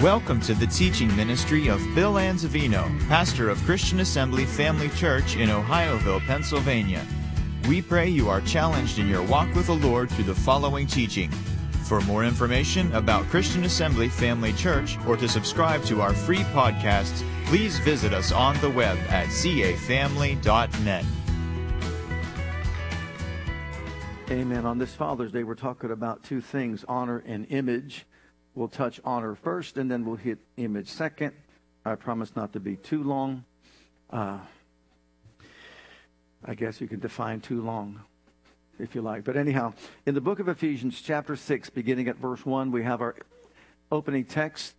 Welcome to the teaching ministry of Bill Anzavino, pastor of Christian Assembly Family Church in Ohioville, Pennsylvania. We pray you are challenged in your walk with the Lord through the following teaching. For more information about Christian Assembly Family Church or to subscribe to our free podcasts, please visit us on the web at cafamily.net. Amen. On this Father's Day, we're talking about two things honor and image. We'll touch honor first, and then we'll hit image second. I promise not to be too long. Uh, I guess you can define too long if you like. But anyhow, in the book of Ephesians, chapter 6, beginning at verse 1, we have our opening text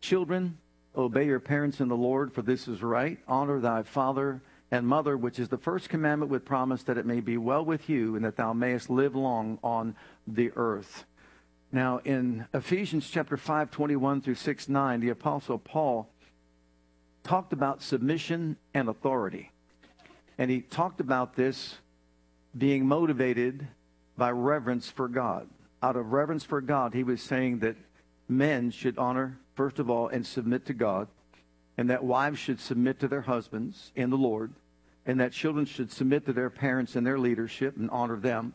Children, obey your parents in the Lord, for this is right. Honor thy father and mother, which is the first commandment with promise that it may be well with you and that thou mayest live long on the earth. Now, in Ephesians chapter 5, 21 through 6, 9, the Apostle Paul talked about submission and authority. And he talked about this being motivated by reverence for God. Out of reverence for God, he was saying that men should honor, first of all, and submit to God, and that wives should submit to their husbands in the Lord, and that children should submit to their parents and their leadership and honor them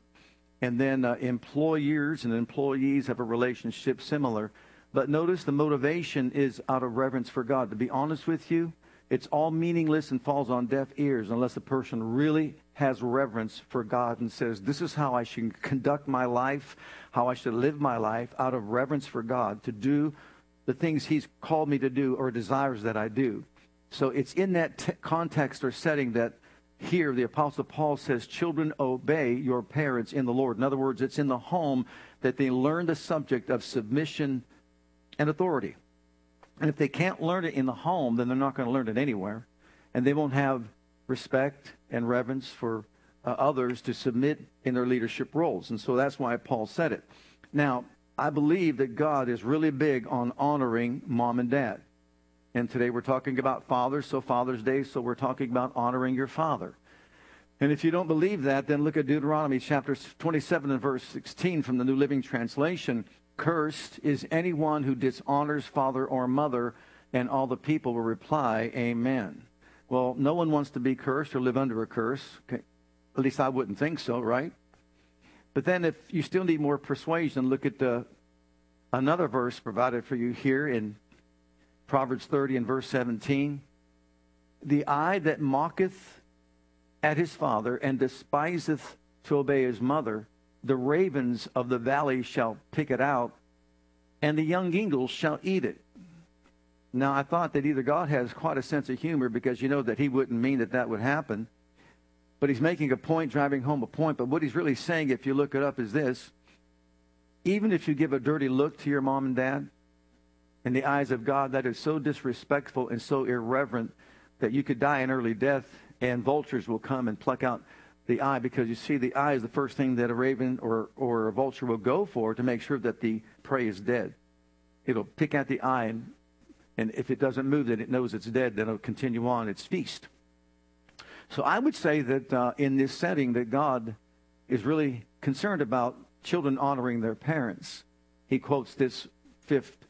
and then uh, employers and employees have a relationship similar. But notice the motivation is out of reverence for God. To be honest with you, it's all meaningless and falls on deaf ears unless the person really has reverence for God and says, This is how I should conduct my life, how I should live my life out of reverence for God to do the things He's called me to do or desires that I do. So it's in that t- context or setting that here the apostle paul says children obey your parents in the lord. In other words it's in the home that they learn the subject of submission and authority. And if they can't learn it in the home then they're not going to learn it anywhere. And they won't have respect and reverence for uh, others to submit in their leadership roles. And so that's why paul said it. Now i believe that god is really big on honoring mom and dad and today we're talking about fathers, so Father's Day, so we're talking about honoring your father. And if you don't believe that, then look at Deuteronomy chapter 27 and verse 16 from the New Living Translation. Cursed is anyone who dishonors father or mother, and all the people will reply, Amen. Well, no one wants to be cursed or live under a curse. Okay. At least I wouldn't think so, right? But then if you still need more persuasion, look at the, another verse provided for you here in Proverbs 30 and verse 17. The eye that mocketh at his father and despiseth to obey his mother, the ravens of the valley shall pick it out, and the young eagles shall eat it. Now, I thought that either God has quite a sense of humor because you know that he wouldn't mean that that would happen. But he's making a point, driving home a point. But what he's really saying, if you look it up, is this even if you give a dirty look to your mom and dad, in the eyes of God that is so disrespectful and so irreverent that you could die an early death and vultures will come and pluck out the eye because you see the eye is the first thing that a raven or, or a vulture will go for to make sure that the prey is dead. It'll pick out the eye and, and if it doesn't move then it knows it's dead, then it'll continue on its feast. So I would say that uh, in this setting that God is really concerned about children honoring their parents. He quotes this fifth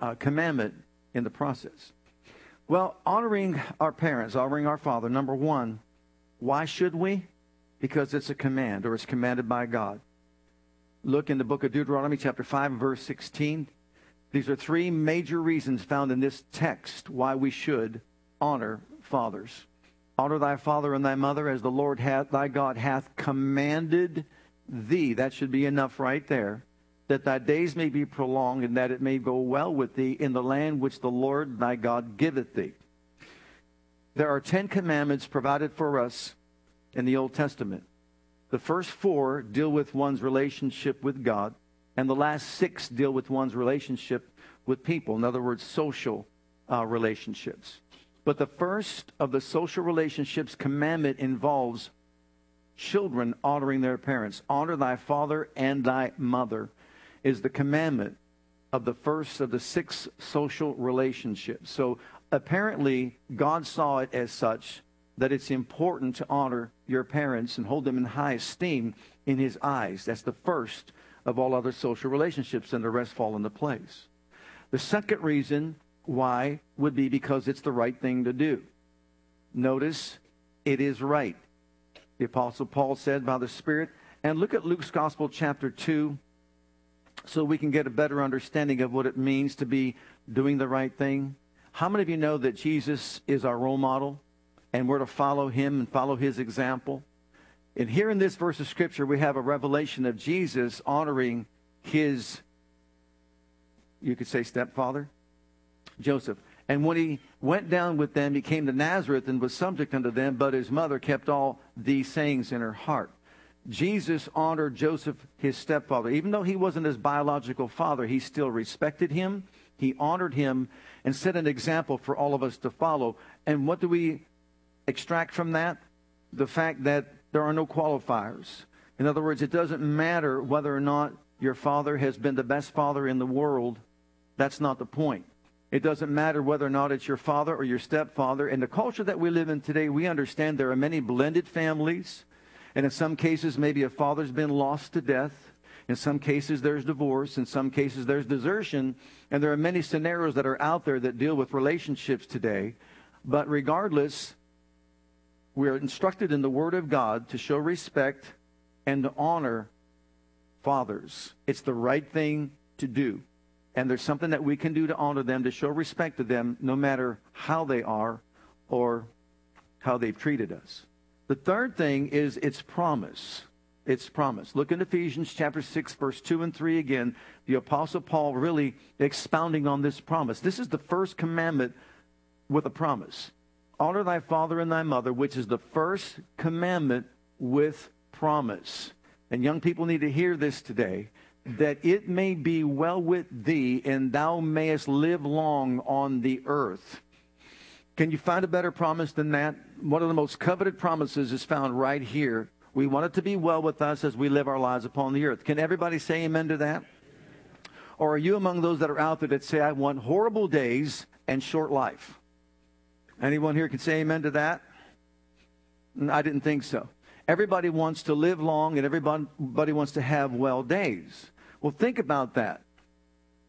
uh, commandment in the process. Well, honoring our parents, honoring our father, number one, why should we? Because it's a command or it's commanded by God. Look in the book of Deuteronomy, chapter 5, verse 16. These are three major reasons found in this text why we should honor fathers. Honor thy father and thy mother as the Lord hath, thy God hath commanded thee. That should be enough right there that thy days may be prolonged, and that it may go well with thee in the land which the Lord thy God giveth thee. There are Ten Commandments provided for us in the Old Testament. The first four deal with one's relationship with God, and the last six deal with one's relationship with people. In other words, social uh, relationships. But the first of the social relationships commandment involves children honoring their parents. Honor thy father and thy mother is the commandment of the first of the six social relationships. So apparently, God saw it as such that it's important to honor your parents and hold them in high esteem in His eyes. That's the first of all other social relationships, and the rest fall into place. The second reason why would be because it's the right thing to do. Notice it is right. The Apostle Paul said by the Spirit. And look at Luke's Gospel, chapter 2, so we can get a better understanding of what it means to be doing the right thing. How many of you know that Jesus is our role model and we're to follow him and follow his example? And here in this verse of Scripture, we have a revelation of Jesus honoring his, you could say, stepfather, Joseph. And when he went down with them, he came to Nazareth and was subject unto them, but his mother kept all these sayings in her heart. Jesus honored Joseph, his stepfather. Even though he wasn't his biological father, he still respected him. He honored him and set an example for all of us to follow. And what do we extract from that? The fact that there are no qualifiers. In other words, it doesn't matter whether or not your father has been the best father in the world. That's not the point. It doesn't matter whether or not it's your father or your stepfather. In the culture that we live in today, we understand there are many blended families. And in some cases, maybe a father's been lost to death. In some cases, there's divorce. In some cases, there's desertion. And there are many scenarios that are out there that deal with relationships today. But regardless, we are instructed in the Word of God to show respect and to honor fathers. It's the right thing to do. And there's something that we can do to honor them, to show respect to them, no matter how they are or how they've treated us. The third thing is its promise. Its promise. Look in Ephesians chapter 6, verse 2 and 3 again. The Apostle Paul really expounding on this promise. This is the first commandment with a promise. Honor thy father and thy mother, which is the first commandment with promise. And young people need to hear this today that it may be well with thee and thou mayest live long on the earth. Can you find a better promise than that? One of the most coveted promises is found right here. We want it to be well with us as we live our lives upon the earth. Can everybody say amen to that? Or are you among those that are out there that say, I want horrible days and short life? Anyone here can say amen to that? Mm, I didn't think so. Everybody wants to live long and everybody wants to have well days. Well, think about that.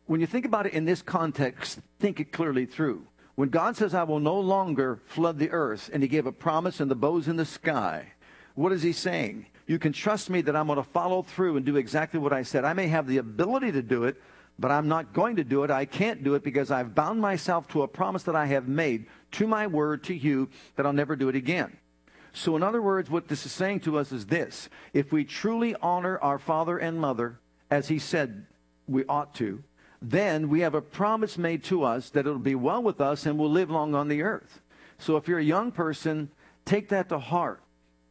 When you think about it in this context, think it clearly through. When God says, I will no longer flood the earth, and He gave a promise and the bows in the sky, what is He saying? You can trust me that I'm going to follow through and do exactly what I said. I may have the ability to do it, but I'm not going to do it. I can't do it because I've bound myself to a promise that I have made to my word to you that I'll never do it again. So, in other words, what this is saying to us is this if we truly honor our father and mother, as he said we ought to, then we have a promise made to us that it'll be well with us and we'll live long on the earth. So if you're a young person, take that to heart.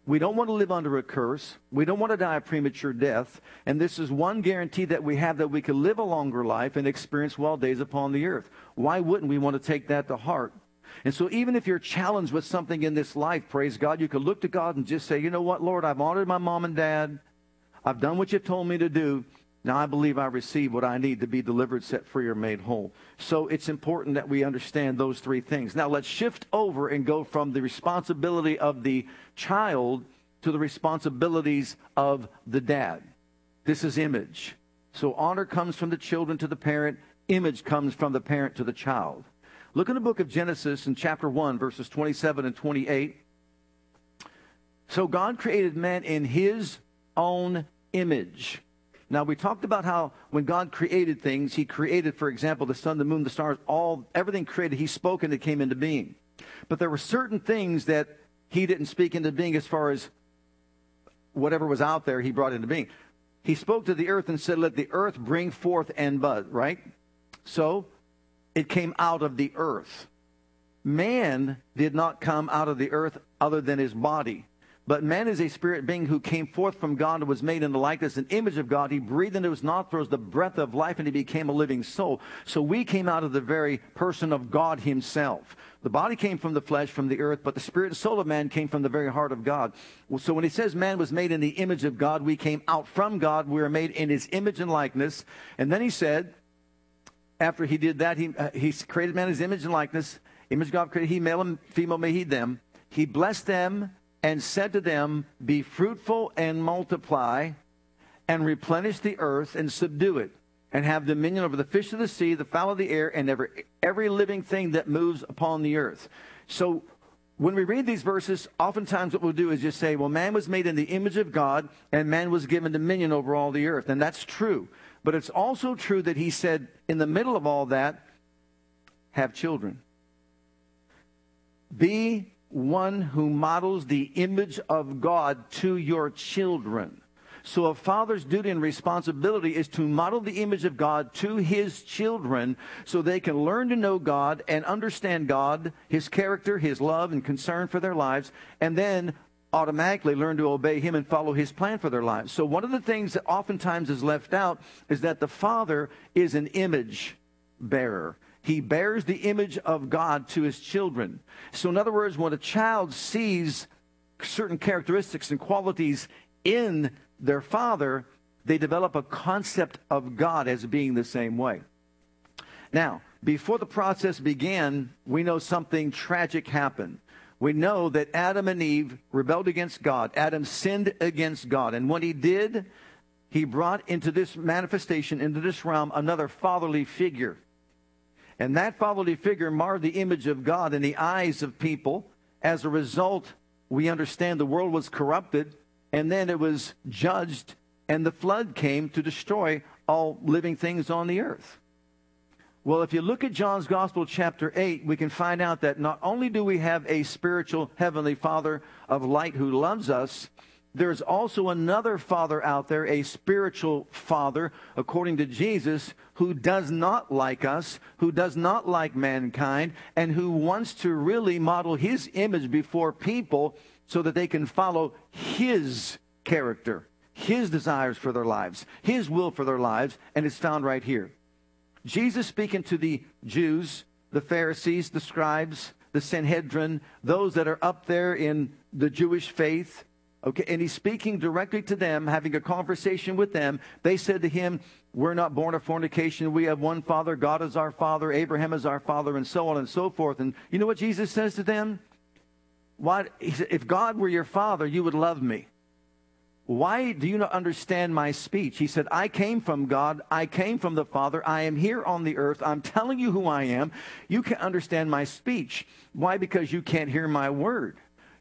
We don't want to live under a curse. We don't want to die a premature death. And this is one guarantee that we have that we can live a longer life and experience well days upon the earth. Why wouldn't we want to take that to heart? And so, even if you're challenged with something in this life, praise God, you can look to God and just say, you know what, Lord, I've honored my mom and dad. I've done what you told me to do. Now I believe I receive what I need to be delivered, set free, or made whole. So it's important that we understand those three things. Now let's shift over and go from the responsibility of the child to the responsibilities of the dad. This is image. So honor comes from the children to the parent, image comes from the parent to the child. Look in the book of Genesis in chapter 1, verses 27 and 28. So God created man in his own image. Now we talked about how when God created things, He created, for example, the sun, the moon, the stars, all everything created. He spoke and it came into being. But there were certain things that He didn't speak into being, as far as whatever was out there, He brought into being. He spoke to the earth and said, "Let the earth bring forth and bud." Right. So it came out of the earth. Man did not come out of the earth other than his body. But man is a spirit being who came forth from God and was made in the likeness and image of God. He breathed into his nostrils the breath of life and he became a living soul. So we came out of the very person of God himself. The body came from the flesh, from the earth, but the spirit and soul of man came from the very heart of God. So when he says man was made in the image of God, we came out from God. We were made in his image and likeness. And then he said, after he did that, he, uh, he created man in his image and likeness. Image of God created, he male and female made he them. He blessed them and said to them, Be fruitful and multiply, and replenish the earth and subdue it. and have dominion over the fish of the sea, the fowl of the air, and every, every living thing that moves upon the earth. So when we read these verses, oftentimes what we'll do is just say, well, man was made in the image of God, and man was given dominion over all the earth. And that's true. But it's also true that he said, in the middle of all that, have children. Be one who models the image of God to your children. So a father's duty and responsibility is to model the image of God to his children so they can learn to know God and understand God, his character, his love and concern for their lives, and then automatically learn to obey him and follow his plan for their lives. So one of the things that oftentimes is left out is that the father is an image bearer. He bears the image of God to his children. So in other words, when a child sees certain characteristics and qualities in their father, they develop a concept of God as being the same way. Now, before the process began, we know something tragic happened. We know that Adam and Eve rebelled against God. Adam sinned against God. And when he did, he brought into this manifestation, into this realm, another fatherly figure. And that fatherly figure marred the image of God in the eyes of people. As a result, we understand the world was corrupted and then it was judged, and the flood came to destroy all living things on the earth. Well, if you look at John's Gospel, chapter 8, we can find out that not only do we have a spiritual heavenly Father of light who loves us, there's also another Father out there, a spiritual Father, according to Jesus, who does not like us, who does not like mankind, and who wants to really model his image before people so that they can follow His character, His desires for their lives, His will for their lives, and it's found right here. Jesus speaking to the Jews, the Pharisees, the scribes, the Sanhedrin, those that are up there in the Jewish faith. Okay, and he's speaking directly to them, having a conversation with them. They said to him, We're not born of fornication. We have one Father. God is our Father. Abraham is our Father, and so on and so forth. And you know what Jesus says to them? Why, he said, if God were your father, you would love me. Why do you not understand my speech? He said, I came from God. I came from the Father. I am here on the earth. I'm telling you who I am. You can't understand my speech. Why? Because you can't hear my word.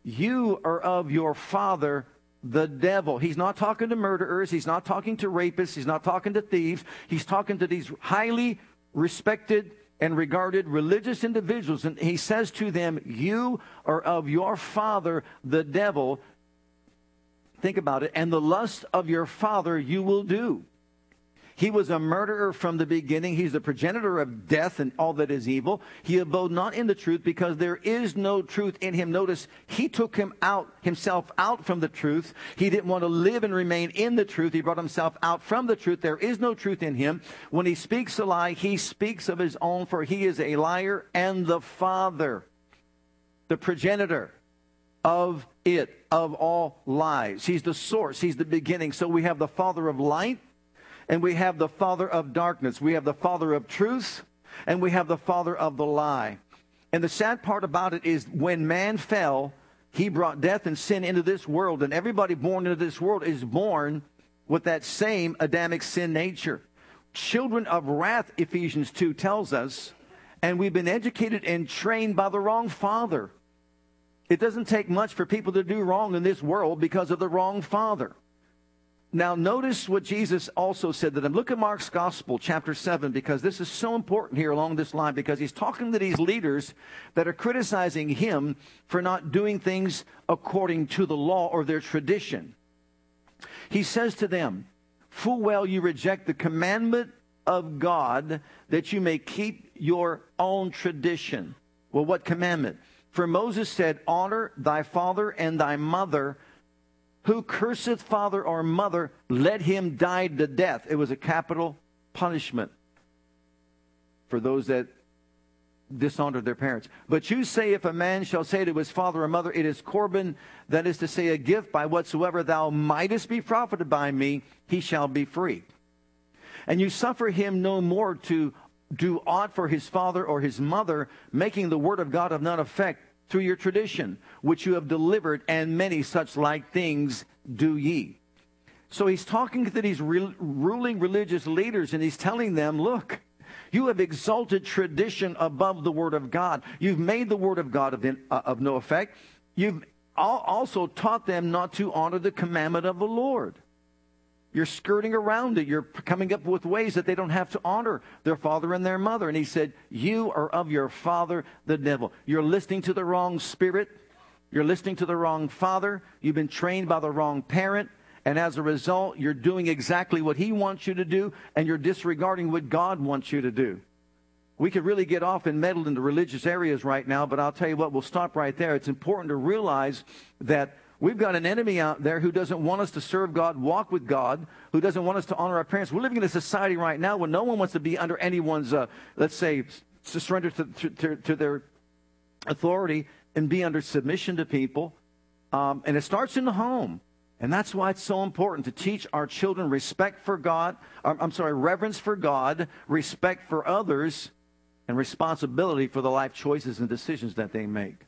You are of your father, the devil. He's not talking to murderers. He's not talking to rapists. He's not talking to thieves. He's talking to these highly respected and regarded religious individuals, and he says to them, You are of your father, the devil. Think about it. And the lust of your father you will do. He was a murderer from the beginning. He's the progenitor of death and all that is evil. He abode not in the truth because there is no truth in him. Notice he took him out, himself out from the truth. He didn't want to live and remain in the truth. He brought himself out from the truth. There is no truth in him. When he speaks a lie, he speaks of his own, for he is a liar and the father, the progenitor of it, of all lies. He's the source. He's the beginning. So we have the father of light and we have the father of darkness. We have the father of truth, and we have the father of the lie. And the sad part about it is when man fell, he brought death and sin into this world, and everybody born into this world is born with that same Adamic sin nature. Children of wrath, Ephesians 2 tells us, and we've been educated and trained by the wrong father. It doesn't take much for people to do wrong in this world because of the wrong father. Now, notice what Jesus also said to them. Look at Mark's Gospel, chapter 7, because this is so important here along this line, because he's talking to these leaders that are criticizing him for not doing things according to the law or their tradition. He says to them, Full well you reject the commandment of God that you may keep your own tradition. Well, what commandment? For Moses said, Honor thy father and thy mother who curseth father or mother, let him die to death. It was a capital punishment for those that dishonored their parents. But you say, if a man shall say to his father or mother, It is Corban, that is to say, a gift by whatsoever thou mightest be profited by me, he shall be free. And you suffer him no more to do aught for his father or his mother, making the word of God of none effect through your tradition, which you have delivered, and many such like things do ye. So he's talking to these re- ruling religious leaders and he's telling them, look, you have exalted tradition above the Word of God. You've made the Word of God of, in, uh, of no effect. You've also taught them not to honor the commandment of the Lord. You're skirting around it. You're coming up with ways that they don't have to honor their father and their mother. And he said, You are of your father, the devil. You're listening to the wrong spirit. You're listening to the wrong father. You've been trained by the wrong parent. And as a result, you're doing exactly what he wants you to do, and you're disregarding what God wants you to do. We could really get off and meddle into religious areas right now, but I'll tell you what, we'll stop right there. It's important to realize that we've got an enemy out there who doesn't want us to serve God, walk with God, who doesn't want us to honor our parents. We're living in a society right now where no one wants to be under anyone's, uh, let's say, to surrender to, to, to, their authority and be under submission to people. Um, and it starts in the home. And that's why it's so important to teach our children respect for God, I'm sorry, reverence for God, respect for others, and responsibility for the life choices and decisions that they make.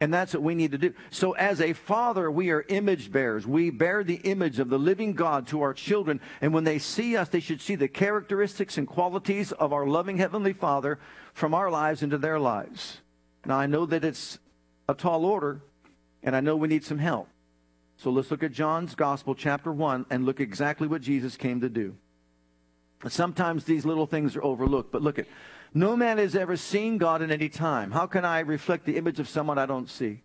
And that's what we need to do. So, as a father, we are image bearers. We bear the image of the living God to our children. And when they see us, they should see the characteristics and qualities of our loving Heavenly Father from our lives into their lives. Now, I know that it's a tall order, and I know we need some help. So let's look at John's Gospel, chapter 1, and look exactly what Jesus came to do. Sometimes these little things are overlooked, but look at no man has ever seen God in any time. How can I reflect the image of someone I don't see?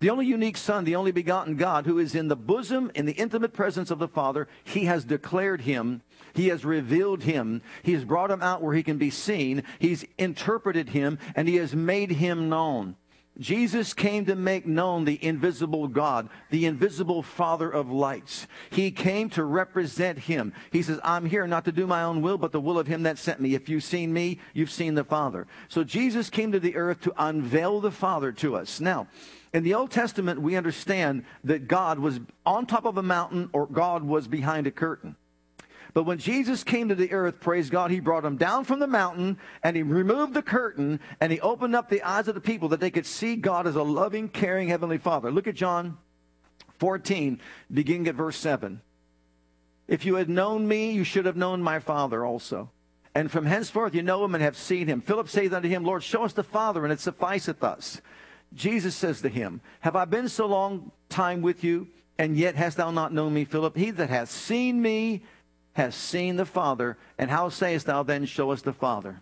The only unique Son, the only begotten God, who is in the bosom, in the intimate presence of the Father, he has declared him. He has revealed him. He has brought him out where he can be seen. He's interpreted him, and he has made him known. Jesus came to make known the invisible God, the invisible Father of lights. He came to represent him. He says, I'm here not to do my own will, but the will of him that sent me. If you've seen me, you've seen the Father. So Jesus came to the earth to unveil the Father to us. Now, in the Old Testament, we understand that God was on top of a mountain or God was behind a curtain. But when Jesus came to the earth, praise God, he brought him down from the mountain and he removed the curtain and he opened up the eyes of the people that they could see God as a loving, caring Heavenly Father. Look at John 14, beginning at verse 7. If you had known me, you should have known my Father also. And from henceforth you know him and have seen him. Philip saith unto him, Lord, show us the Father, and it sufficeth us. Jesus says to him, Have I been so long time with you, and yet hast thou not known me, Philip? He that hath seen me has seen the Father, and how sayest thou then, show us the Father?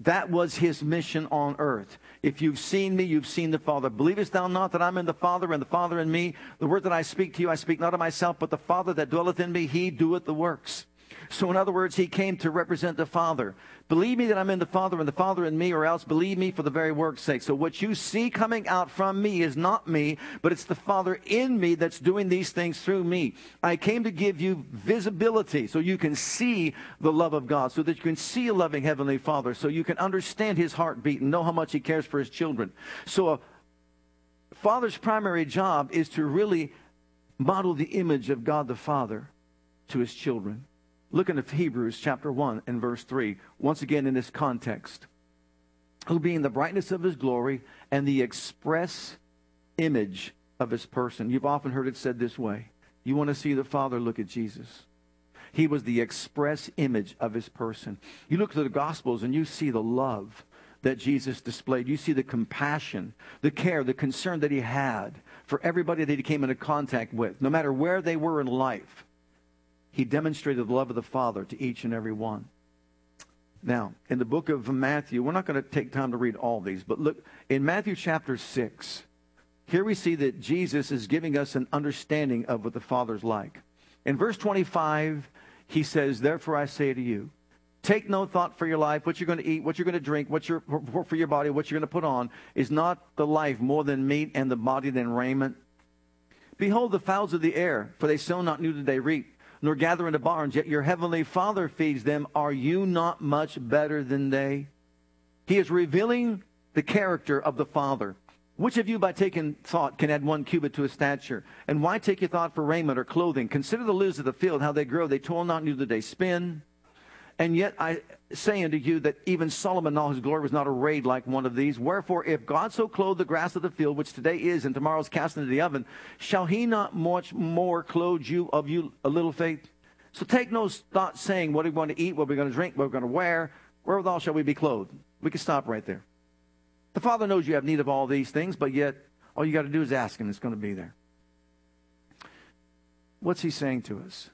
That was his mission on earth. If you've seen me, you've seen the Father. Believest thou not that I'm in the Father, and the Father in me? The word that I speak to you, I speak not of myself, but the Father that dwelleth in me, he doeth the works. So, in other words, he came to represent the Father. Believe me that I'm in the Father and the Father in me, or else believe me for the very work's sake. So, what you see coming out from me is not me, but it's the Father in me that's doing these things through me. I came to give you visibility so you can see the love of God, so that you can see a loving Heavenly Father, so you can understand His heartbeat and know how much He cares for His children. So, a father's primary job is to really model the image of God the Father to His children. Look at Hebrews chapter 1 and verse 3, once again in this context. Who being the brightness of his glory and the express image of his person. You've often heard it said this way. You want to see the Father, look at Jesus. He was the express image of his person. You look to the Gospels and you see the love that Jesus displayed. You see the compassion, the care, the concern that he had for everybody that he came into contact with, no matter where they were in life he demonstrated the love of the Father to each and every one. Now, in the book of Matthew, we're not going to take time to read all these, but look, in Matthew chapter 6, here we see that Jesus is giving us an understanding of what the Father's like. In verse 25, he says, Therefore I say to you, take no thought for your life, what you're going to eat, what you're going to drink, what you're, for your body, what you're going to put on. Is not the life more than meat and the body than raiment? Behold the fowls of the air, for they sow not, neither do they reap nor gather into barns, yet your heavenly Father feeds them. Are you not much better than they? He is revealing the character of the Father. Which of you, by taking thought, can add one cubit to his stature? And why take your thought for raiment or clothing? Consider the lilies of the field, how they grow. They toil not, neither do they spin. And yet I say unto you that even Solomon in all his glory was not arrayed like one of these. Wherefore, if God so clothe the grass of the field, which today is and tomorrow is cast into the oven, shall he not much more clothe you of you a little faith? So take no thought saying, what are we going to eat, what are we going to drink, what are we going to wear, wherewithal shall we be clothed? We can stop right there. The Father knows you have need of all these things, but yet all you got to do is ask Him, it's going to be there. What's He saying to us?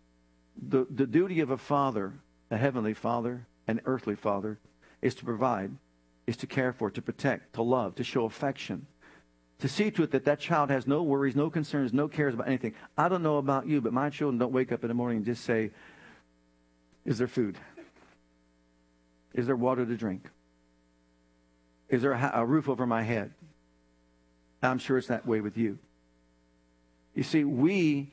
The, the duty of a father a heavenly father, an earthly father, is to provide, is to care for, to protect, to love, to show affection, to see to it that that child has no worries, no concerns, no cares about anything. I don't know about you, but my children don't wake up in the morning and just say, Is there food? Is there water to drink? Is there a, roof over my head? I'm sure it's that way with you. You see, we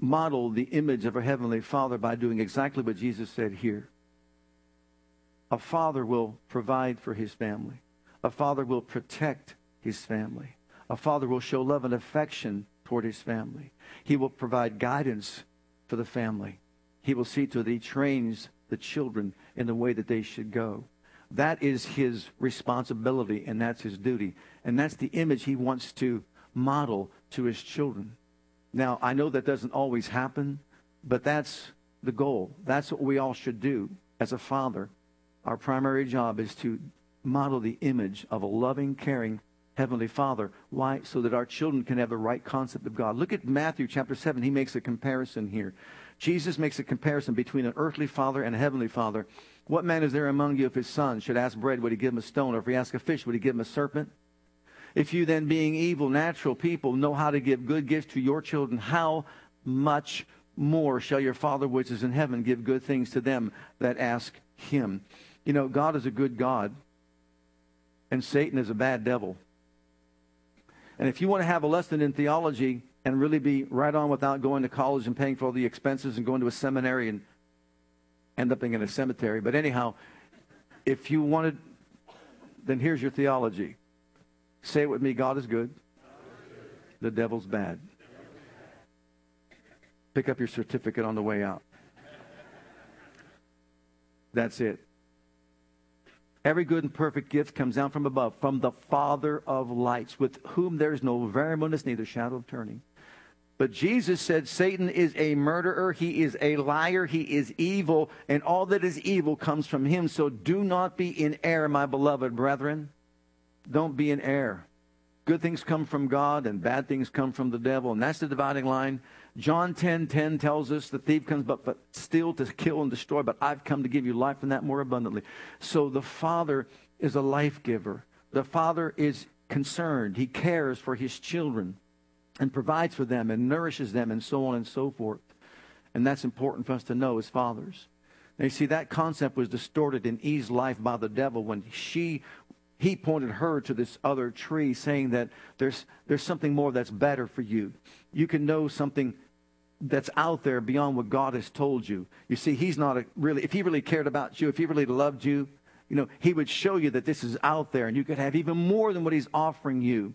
model the image of our Heavenly Father by doing exactly what Jesus said here. A father will provide for his family. A father will protect his family. A father will show love and affection toward his family. He will provide guidance for the family. He will see to that he trains the children in the way that they should go. That is his responsibility and that's his duty. And that's the image he wants to model to his children. Now, I know that doesn't always happen, but that's the goal. That's what we all should do as a father. Our primary job is to model the image of a loving, caring Heavenly Father. Why? So that our children can have the right concept of God. Look at Matthew chapter 7. He makes a comparison here. Jesus makes a comparison between an earthly father and a heavenly father. What man is there among you if his son should ask bread, would he give him a stone? Or if he ask a fish, would he give him a serpent? If you then, being evil, natural people, know how to give good gifts to your children, how much more shall your Father which is in heaven give good things to them that ask him? You know, God is a good God, and Satan is a bad devil. And if you want to have a lesson in theology and really be right on without going to college and paying for all the expenses and going to a seminary and end up in a cemetery, but anyhow, if you wanted, then here's your theology. Say it with me God is good, the devil's bad. Pick up your certificate on the way out. That's it. Every good and perfect gift comes down from above, from the Father of lights, with whom there is no variableness, neither shadow of turning. But Jesus said Satan is a murderer, he is a liar, he is evil, and all that is evil comes from him. So do not be in error, my beloved brethren don't be an heir. Good things come from God and bad things come from the devil. And that's the dividing line. John 10 10 tells us the thief comes but, but still to kill and destroy, but I've come to give you life and that more abundantly. So the Father is a life giver. The Father is concerned. He cares for his children and provides for them and nourishes them and so on and so forth. And that's important for us to know as fathers. Now, you see, that concept was distorted in Eve's life by the devil when she he pointed her to this other tree, saying that there's, there's something more that's better for you. You can know something that's out there beyond what God has told you. You see, he's not really, if he really cared about you, if he really loved you, you know, he would show you that this is out there and you could have even more than what he's offering you.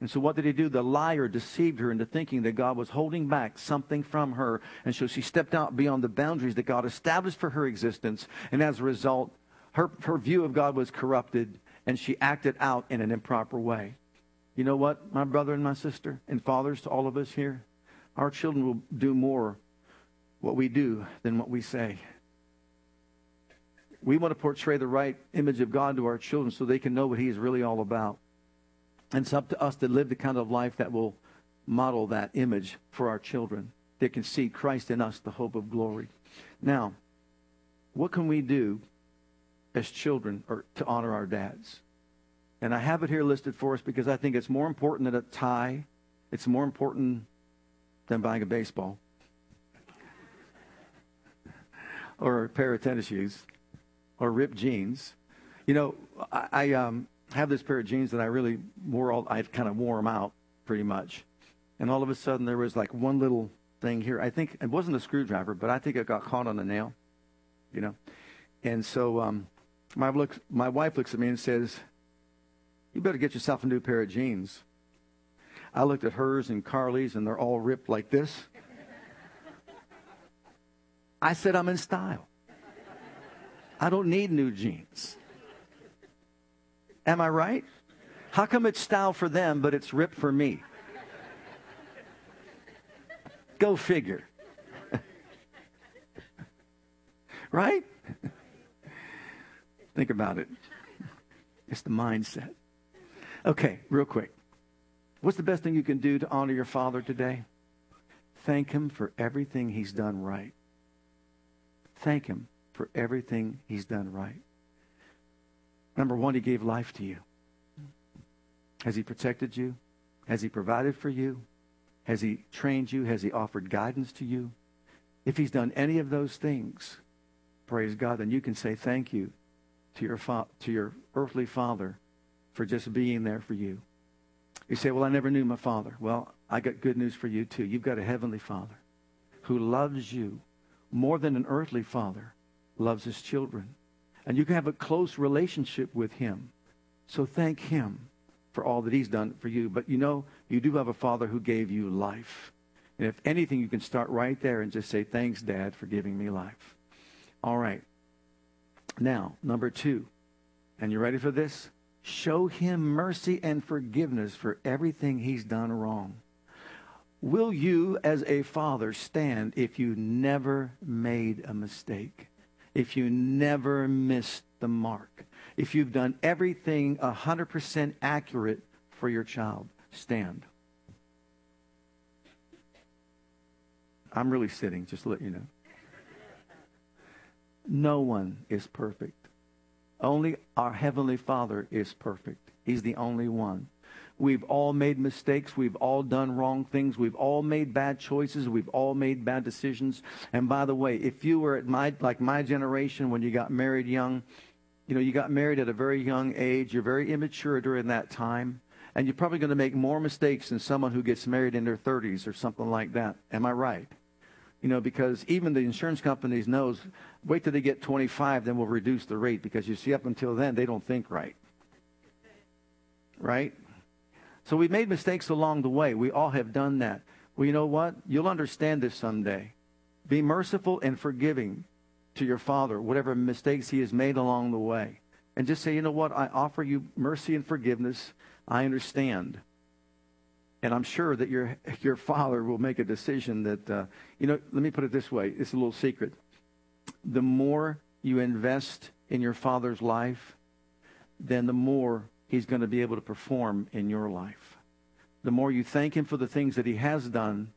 And so what did he do? The liar deceived her into thinking that God was holding back something from her. And so she stepped out beyond the boundaries that God established for her existence. And as a result, her, her view of God was corrupted and she acted out in an improper way. You know what, my brother and my sister, and fathers to all of us here? Our children will do more what we do than what we say. We want to portray the right image of God to our children so they can know what He is really all about. And it's up to us to live the kind of life that will model that image for our children. They can see Christ in us, the hope of glory. Now, what can we do as children or to honor our dads. And I have it here listed for us because I think it's more important than a tie. It's more important than buying a baseball or a pair of tennis shoes or ripped jeans. You know, I, I um, have this pair of jeans that I really wore all, I kind of wore them out pretty much. And all of a sudden there was like one little thing here. I think it wasn't a screwdriver, but I think it got caught on a nail, you know. And so um, my, look, my wife looks at me and says, You better get yourself a new pair of jeans. I looked at hers and Carly's, and they're all ripped like this. I said, I'm in style. I don't need new jeans. Am I right? How come it's style for them, but it's ripped for me? Go figure. right? Think about it. It's the mindset. Okay, real quick. What's the best thing you can do to honor your father today? Thank him for everything he's done right. Thank him for everything he's done right. Number one, he gave life to you. Has he protected you? Has he provided for you? Has he trained you? Has he offered guidance to you? If he's done any of those things, praise God, then you can say thank you to your, fa- to your earthly father for just being there for you. You say, Well, I never knew my father. Well, I got good news for you, too. You've got a heavenly father who loves you more than an earthly father loves his children. And you can have a close relationship with him. So thank him for all that he's done for you. But you know, you do have a father who gave you life. And if anything, you can start right there and just say, Thanks, Dad, for giving me life. All right. Now, number two. And you ready for this? Show him mercy and forgiveness for everything he's done wrong. Will you, as a father, stand if you never made a mistake? If you never missed the mark? If you've done everything 100% accurate for your child? Stand. I'm really sitting, just to let you know. No one is perfect. Only our Heavenly Father is perfect. He's the only one. We've all made mistakes. We've all done wrong things. We've all made bad choices. We've all made bad decisions. And by the way, if you were at my, like my generation when you got married young, you know, you got married at a very young age. You're very immature during that time. And you're probably going to make more mistakes than someone who gets married in their 30s or something like that. Am I right? You know, because even the insurance companies knows, wait till they get 25, then we'll reduce the rate because you see, up until then, they don't think right. Right? So we made mistakes along the way. We all have done that. Well, you know what? You'll understand this someday. Be merciful and forgiving to your father, whatever mistakes he has made along the way. And just say, you know what? I offer you mercy and forgiveness. I understand. And I'm sure that your, your father will make a decision that, uh, you know, let me put it this way. It's a little secret. The more you invest in your father's life, then the more he's going to be able to perform in your life. The more you thank him for the things that he has done,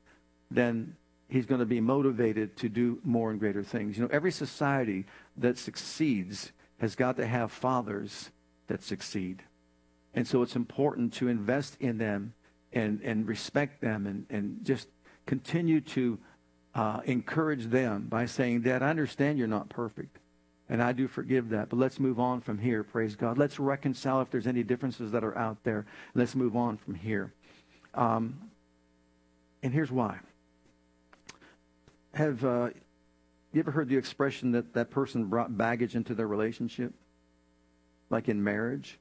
then he's going to be motivated to do more and greater things. You know, every society that succeeds has got to have fathers that succeed. And so it's important to invest in them and, and respect them and, and just continue to uh, encourage them by saying, Dad, I understand you're not perfect. And I do forgive that. But let's move on from here, praise God. Let's reconcile if there's any differences that are out there. Let's move on from here. Um, and here's why. Have uh, you ever heard the expression that that person brought baggage into their relationship? Like in marriage?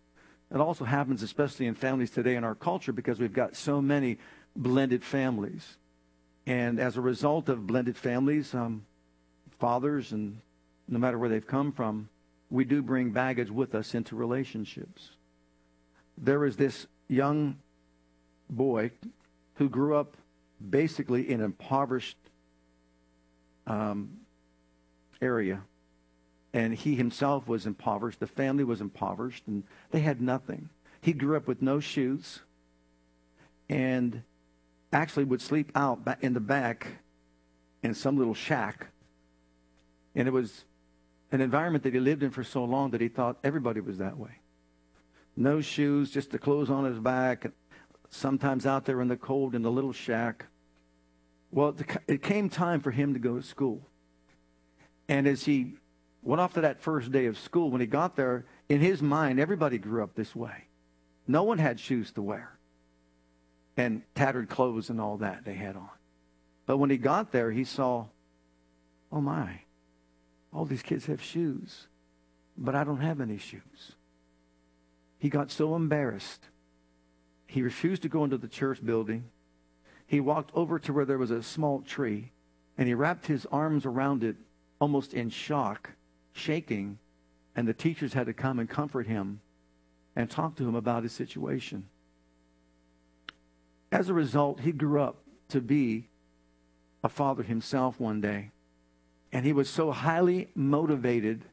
It also happens, especially in families today in our culture, because we've got so many blended families. And as a result of blended families, um, fathers and no matter where they've come from, we do bring baggage with us into relationships. There was this young boy who grew up basically in an impoverished um, area. And he himself was impoverished. The family was impoverished, and they had nothing. He grew up with no shoes and actually would sleep out in the back in some little shack. And it was an environment that he lived in for so long that he thought everybody was that way. No shoes, just the clothes on his back, sometimes out there in the cold in the little shack. Well, it came time for him to go to school. And as he went off to that first day of school, when he got there, in his mind, everybody grew up this way. No one had shoes to wear and tattered clothes and all that they had on. But when he got there, he saw, oh my, all these kids have shoes, but I don't have any shoes. He got so embarrassed. He refused to go into the church building. He walked over to where there was a small tree, and he wrapped his arms around it almost in shock, shaking, and the teachers had to come and comfort him and talk to him about his situation. As a result, he grew up to be a father himself one day. And he was so highly motivated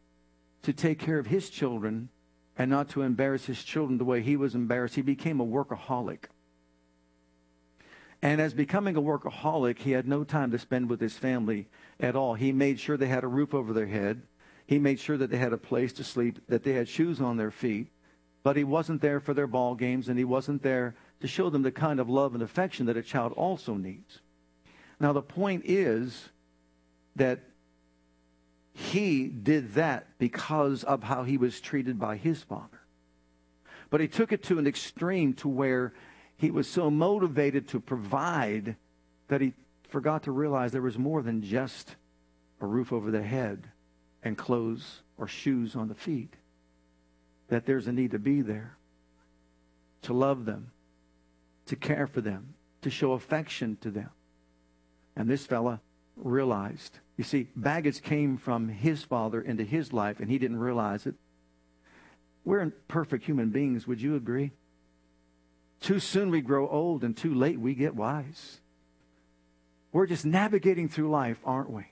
to take care of his children and not to embarrass his children the way he was embarrassed. He became a workaholic. And as becoming a workaholic, he had no time to spend with his family at all. He made sure they had a roof over their head. He made sure that they had a place to sleep, that they had shoes on their feet. But he wasn't there for their ball games, and he wasn't there to show them the kind of love and affection that a child also needs. Now, the point is that he did that because of how he was treated by his father. But he took it to an extreme to where he was so motivated to provide that he forgot to realize there was more than just a roof over the head and clothes or shoes on the feet. That there's a need to be there, to love them, to care for them, to show affection to them. And this fella realized. You see, baggage came from his father into his life, and he didn't realize it. We're imperfect human beings, would you agree? Too soon we grow old, and too late we get wise. We're just navigating through life, aren't we?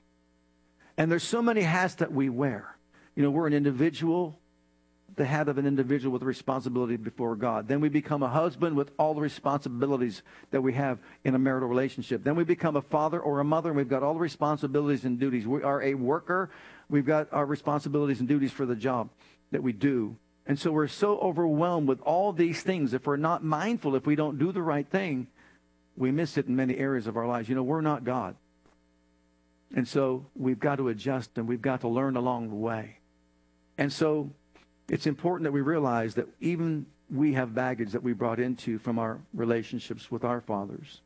And there's so many hats that we wear. You know, we're an individual, the hat of an individual with responsibility before God. Then we become a husband with all the responsibilities that we have in a marital relationship. Then we become a father or a mother, and we've got all the responsibilities and duties. We are a worker. We've got our responsibilities and duties for the job that we do. And so we're so overwhelmed with all these things. If we're not mindful, if we don't do the right thing, we miss it in many areas of our lives. You know, we're not God. And so we've got to adjust and we've got to learn along the way. And so it's important that we realize that even we have baggage that we brought into from our relationships with our fathers.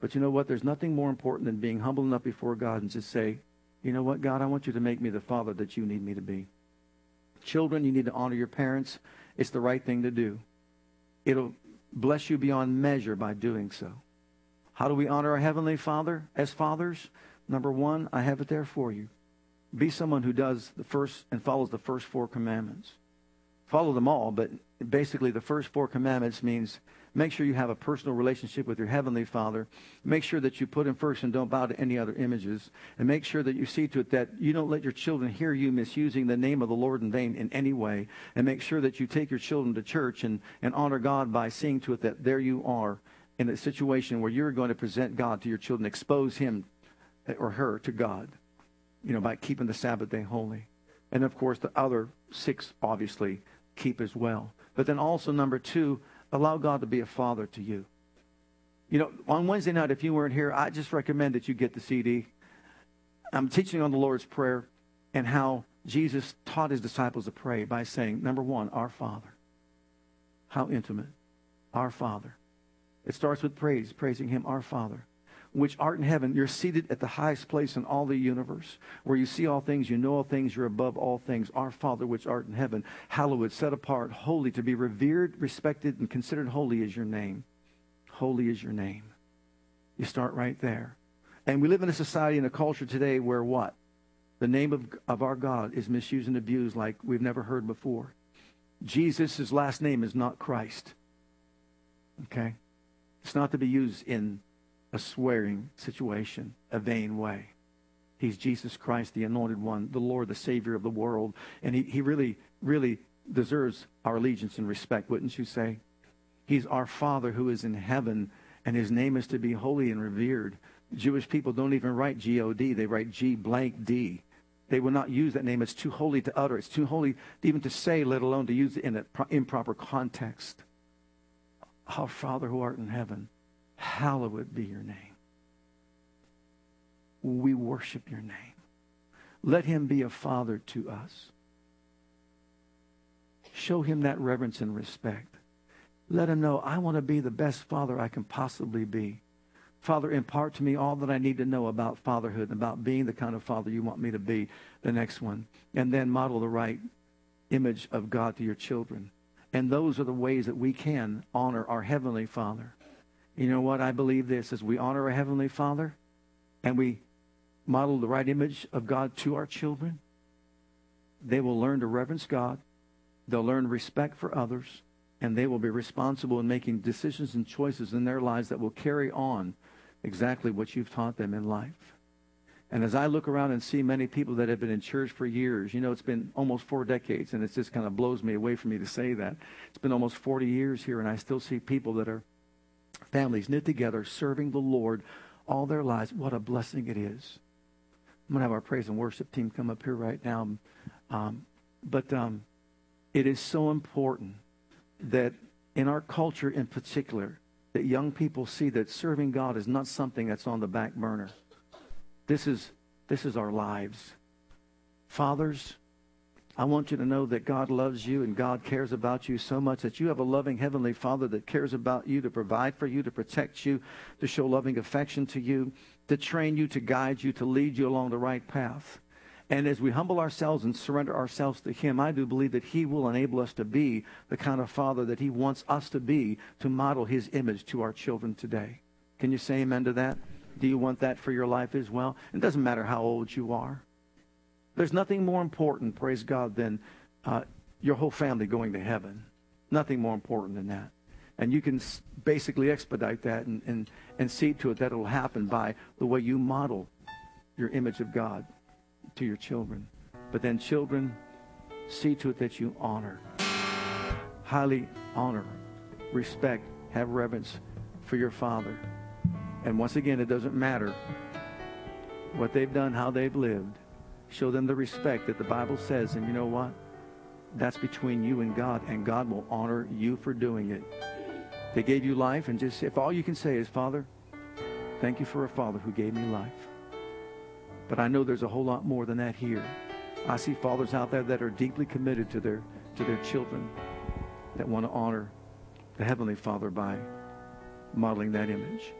But you know what? There's nothing more important than being humble enough before God and just say, you know what, God, I want you to make me the father that you need me to be. Children, you need to honor your parents. It's the right thing to do. It'll bless you beyond measure by doing so. How do we honor our Heavenly Father as fathers? Number one, I have it there for you. Be someone who does the first and follows the first four commandments. Follow them all, but basically the first four commandments means Make sure you have a personal relationship with your Heavenly Father. Make sure that you put Him first and don't bow to any other images. And make sure that you see to it that you don't let your children hear you misusing the name of the Lord in vain in any way. And make sure that you take your children to church and, and honor God by seeing to it that there you are in a situation where you're going to present God to your children, expose Him or her to God, you know, by keeping the Sabbath day holy. And of course, the other six, obviously, keep as well. But then also, number two, allow God to be a father to you. You know, on Wednesday night, if you weren't here, I just recommend that you get the CD. I'm teaching on the Lord's Prayer and how Jesus taught his disciples to pray by saying, number one, Our Father. How intimate. Our Father. It starts with praise, praising him, Our Father which art in heaven, you're seated at the highest place in all the universe, where you see all things, you know all things, you're above all things. Our Father, which art in heaven, hallowed, set apart, holy, to be revered, respected, and considered holy is your name. Holy is your name. You start right there. And we live in a society and a culture today where what? The name of, of our God is misused and abused like we've never heard before. Jesus' last name is not Christ. Okay? It's not to be used in a swearing situation, a vain way. He's Jesus Christ, the anointed one, the Lord, the Savior of the world. And he, he really, really deserves our allegiance and respect, wouldn't you say? He's our Father who is in heaven, and his name is to be holy and revered. Jewish people don't even write G O D, they write G blank D. They will not use that name. It's too holy to utter. It's too holy even to say, let alone to use it in an improper context. Our Father who art in heaven, hallowed be your name. We worship your name. Let him be a father to us. Show him that reverence and respect. Let him know, I want to be the best father I can possibly be. Father, impart to me all that I need to know about fatherhood and about being the kind of father you want me to be, the next one. And then model the right image of God to your children. And those are the ways that we can honor our Heavenly Father. You know what? I believe this as we honor our Heavenly Father and we model the right image of God to our children, they will learn to reverence God, they'll learn respect for others, and they will be responsible in making decisions and choices in their lives that will carry on exactly what you've taught them in life. And as I look around and see many people that have been in church for years, you know, it's been almost four decades, and it just kind of blows me away for me to say that. It's been almost 40 years here, and I still see people that are families knit together, serving the Lord all their lives. What a blessing it is. I'm going to have our praise and worship team come up here right now. Um, but um, it is so important that in our culture in particular, that young people see that serving God is not something that's on the back burner. This is, this is our lives. Fathers, I want you to know that God loves you and God cares about you so much that you have a loving Heavenly Father that cares about you, to provide for you, to protect you, to show loving affection to you, to train you, to guide you, to lead you along the right path. And as we humble ourselves and surrender ourselves to Him, I do believe that He will enable us to be the kind of Father that He wants us to be to model His image to our children today. Can you say amen to that? Do you want that for your life as well? It doesn't matter how old you are. There's nothing more important, praise God, than uh, your whole family going to heaven. Nothing more important than that. And you can basically expedite that and, and, and see to it that it'll happen by the way you model your image of God to your children. But then, children, see to it that you honor, highly honor, respect, have reverence for your father. And once again, it doesn't matter what they've done, how they've lived. Show them the respect that the Bible says. And you know what? That's between you and God, and God will honor you for doing it. They gave you life, and just if all you can say is, Father, thank you for a father who gave me life. But I know there's a whole lot more than that here. I see fathers out there that are deeply committed to their to their children that want to honor the Heavenly Father by modeling that image.